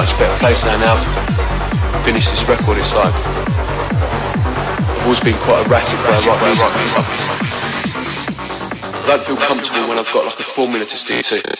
much better place now. Now I've finished this record, it's like I've always been quite erratic where I write. I don't feel comfortable when I've got like a formula to stick to.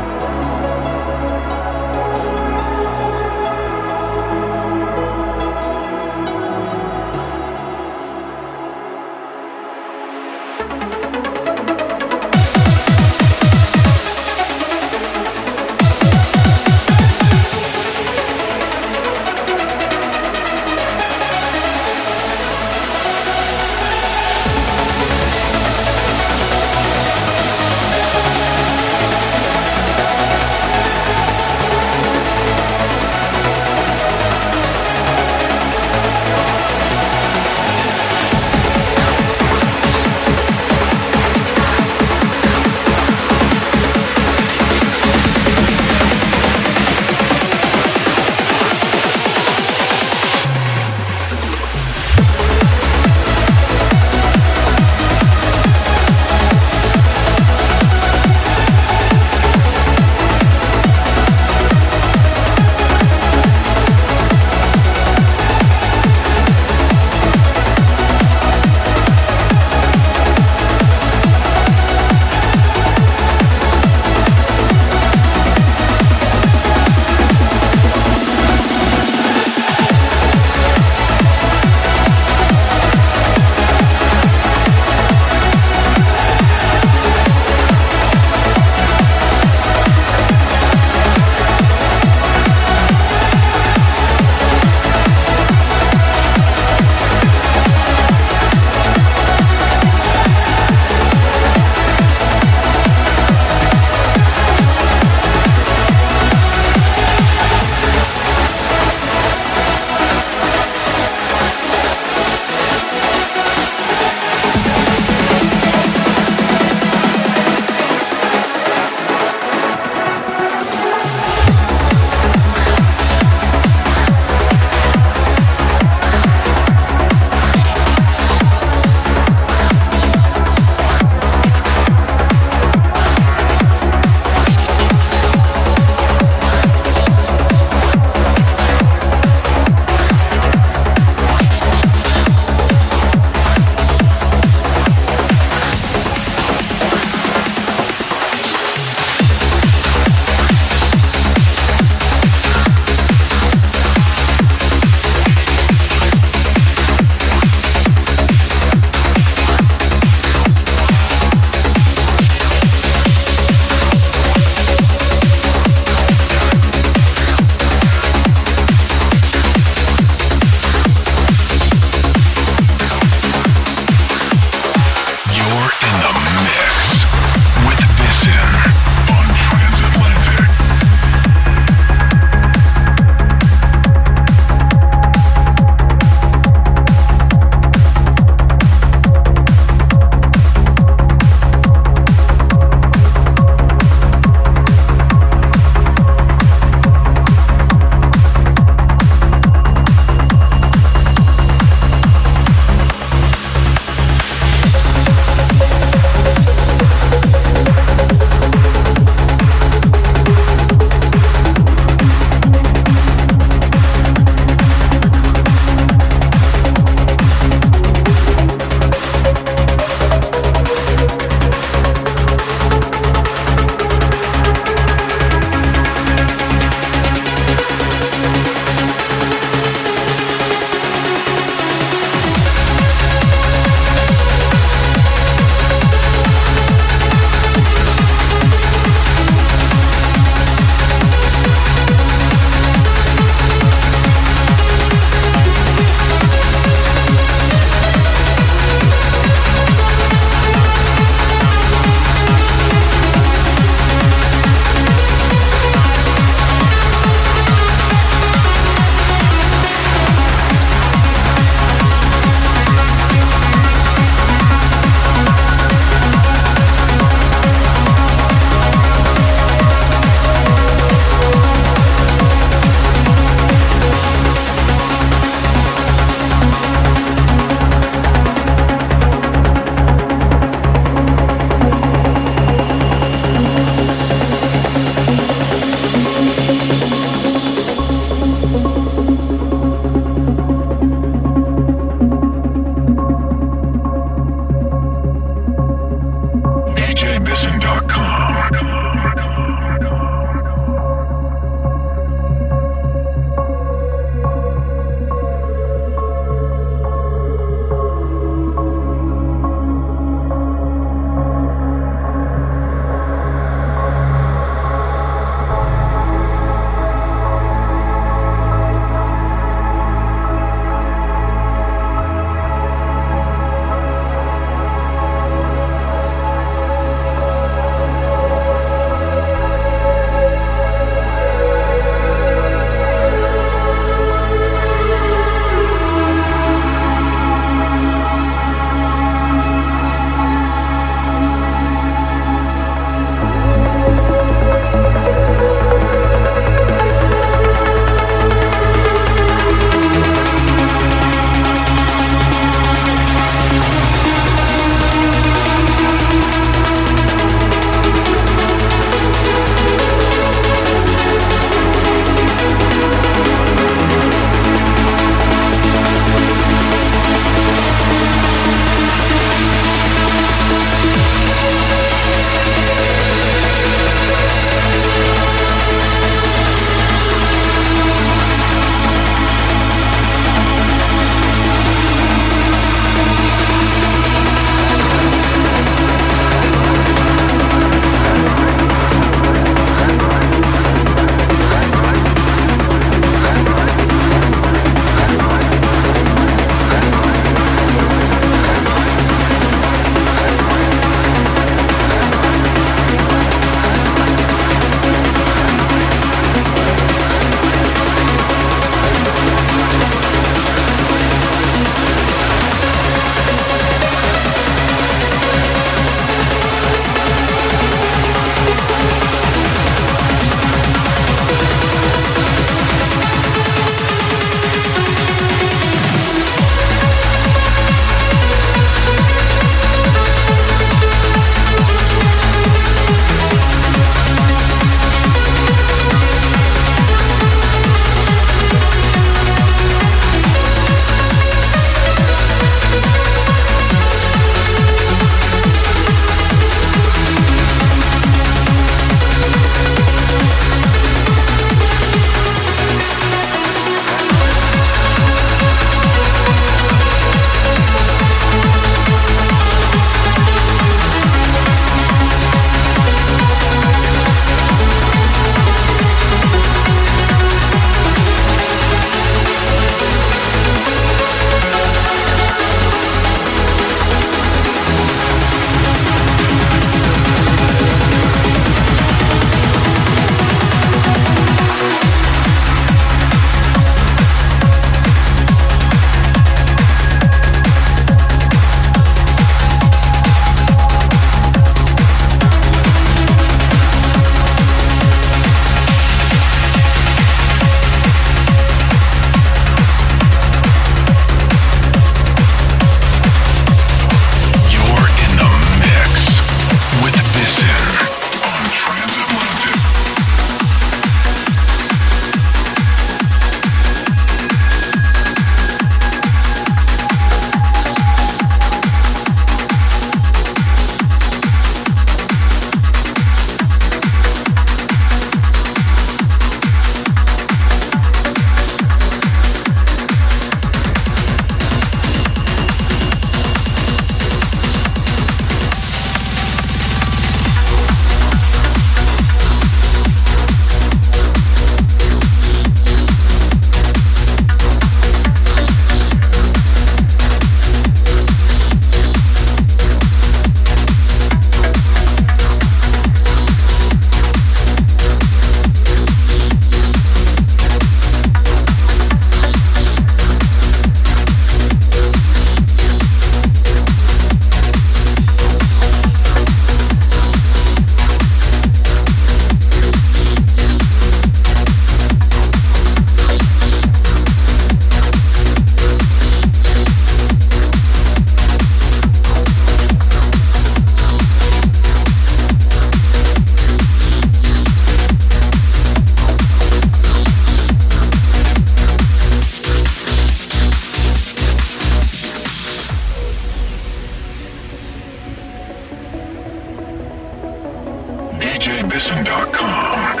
DJBisson.com.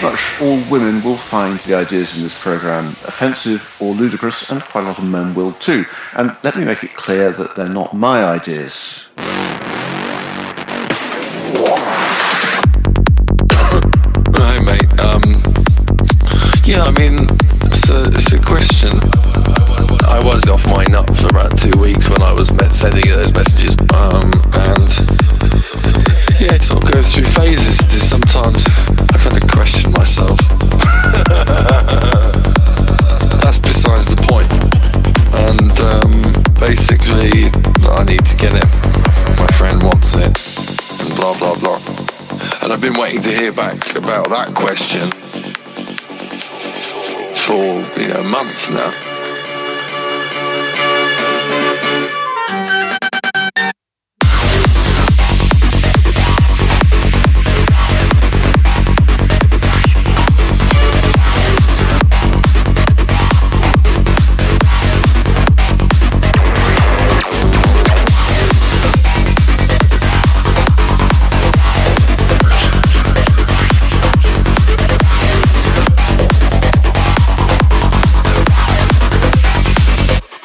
listen.com. the ideas in this program offensive or ludicrous, and quite a lot of men will too. And let me make it clear that they're not my ideas. Hi, mate. Um, yeah, I mean, it's a, it's a question. I was off my nut for about two weeks when I was sending you those messages. Um, and yeah, it sort of through phases. There's sometimes I kind of question myself. That's besides the point. And um, basically, I need to get it. My friend wants it. And blah, blah, blah. And I've been waiting to hear back about that question for you know, months now.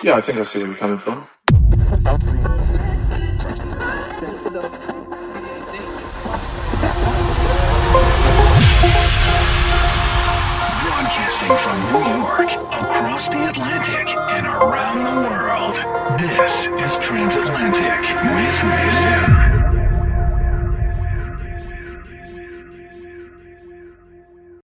Yeah, I think I see where you're coming from. Broadcasting from New York, across the Atlantic, and around the world. This is Transatlantic with Mason.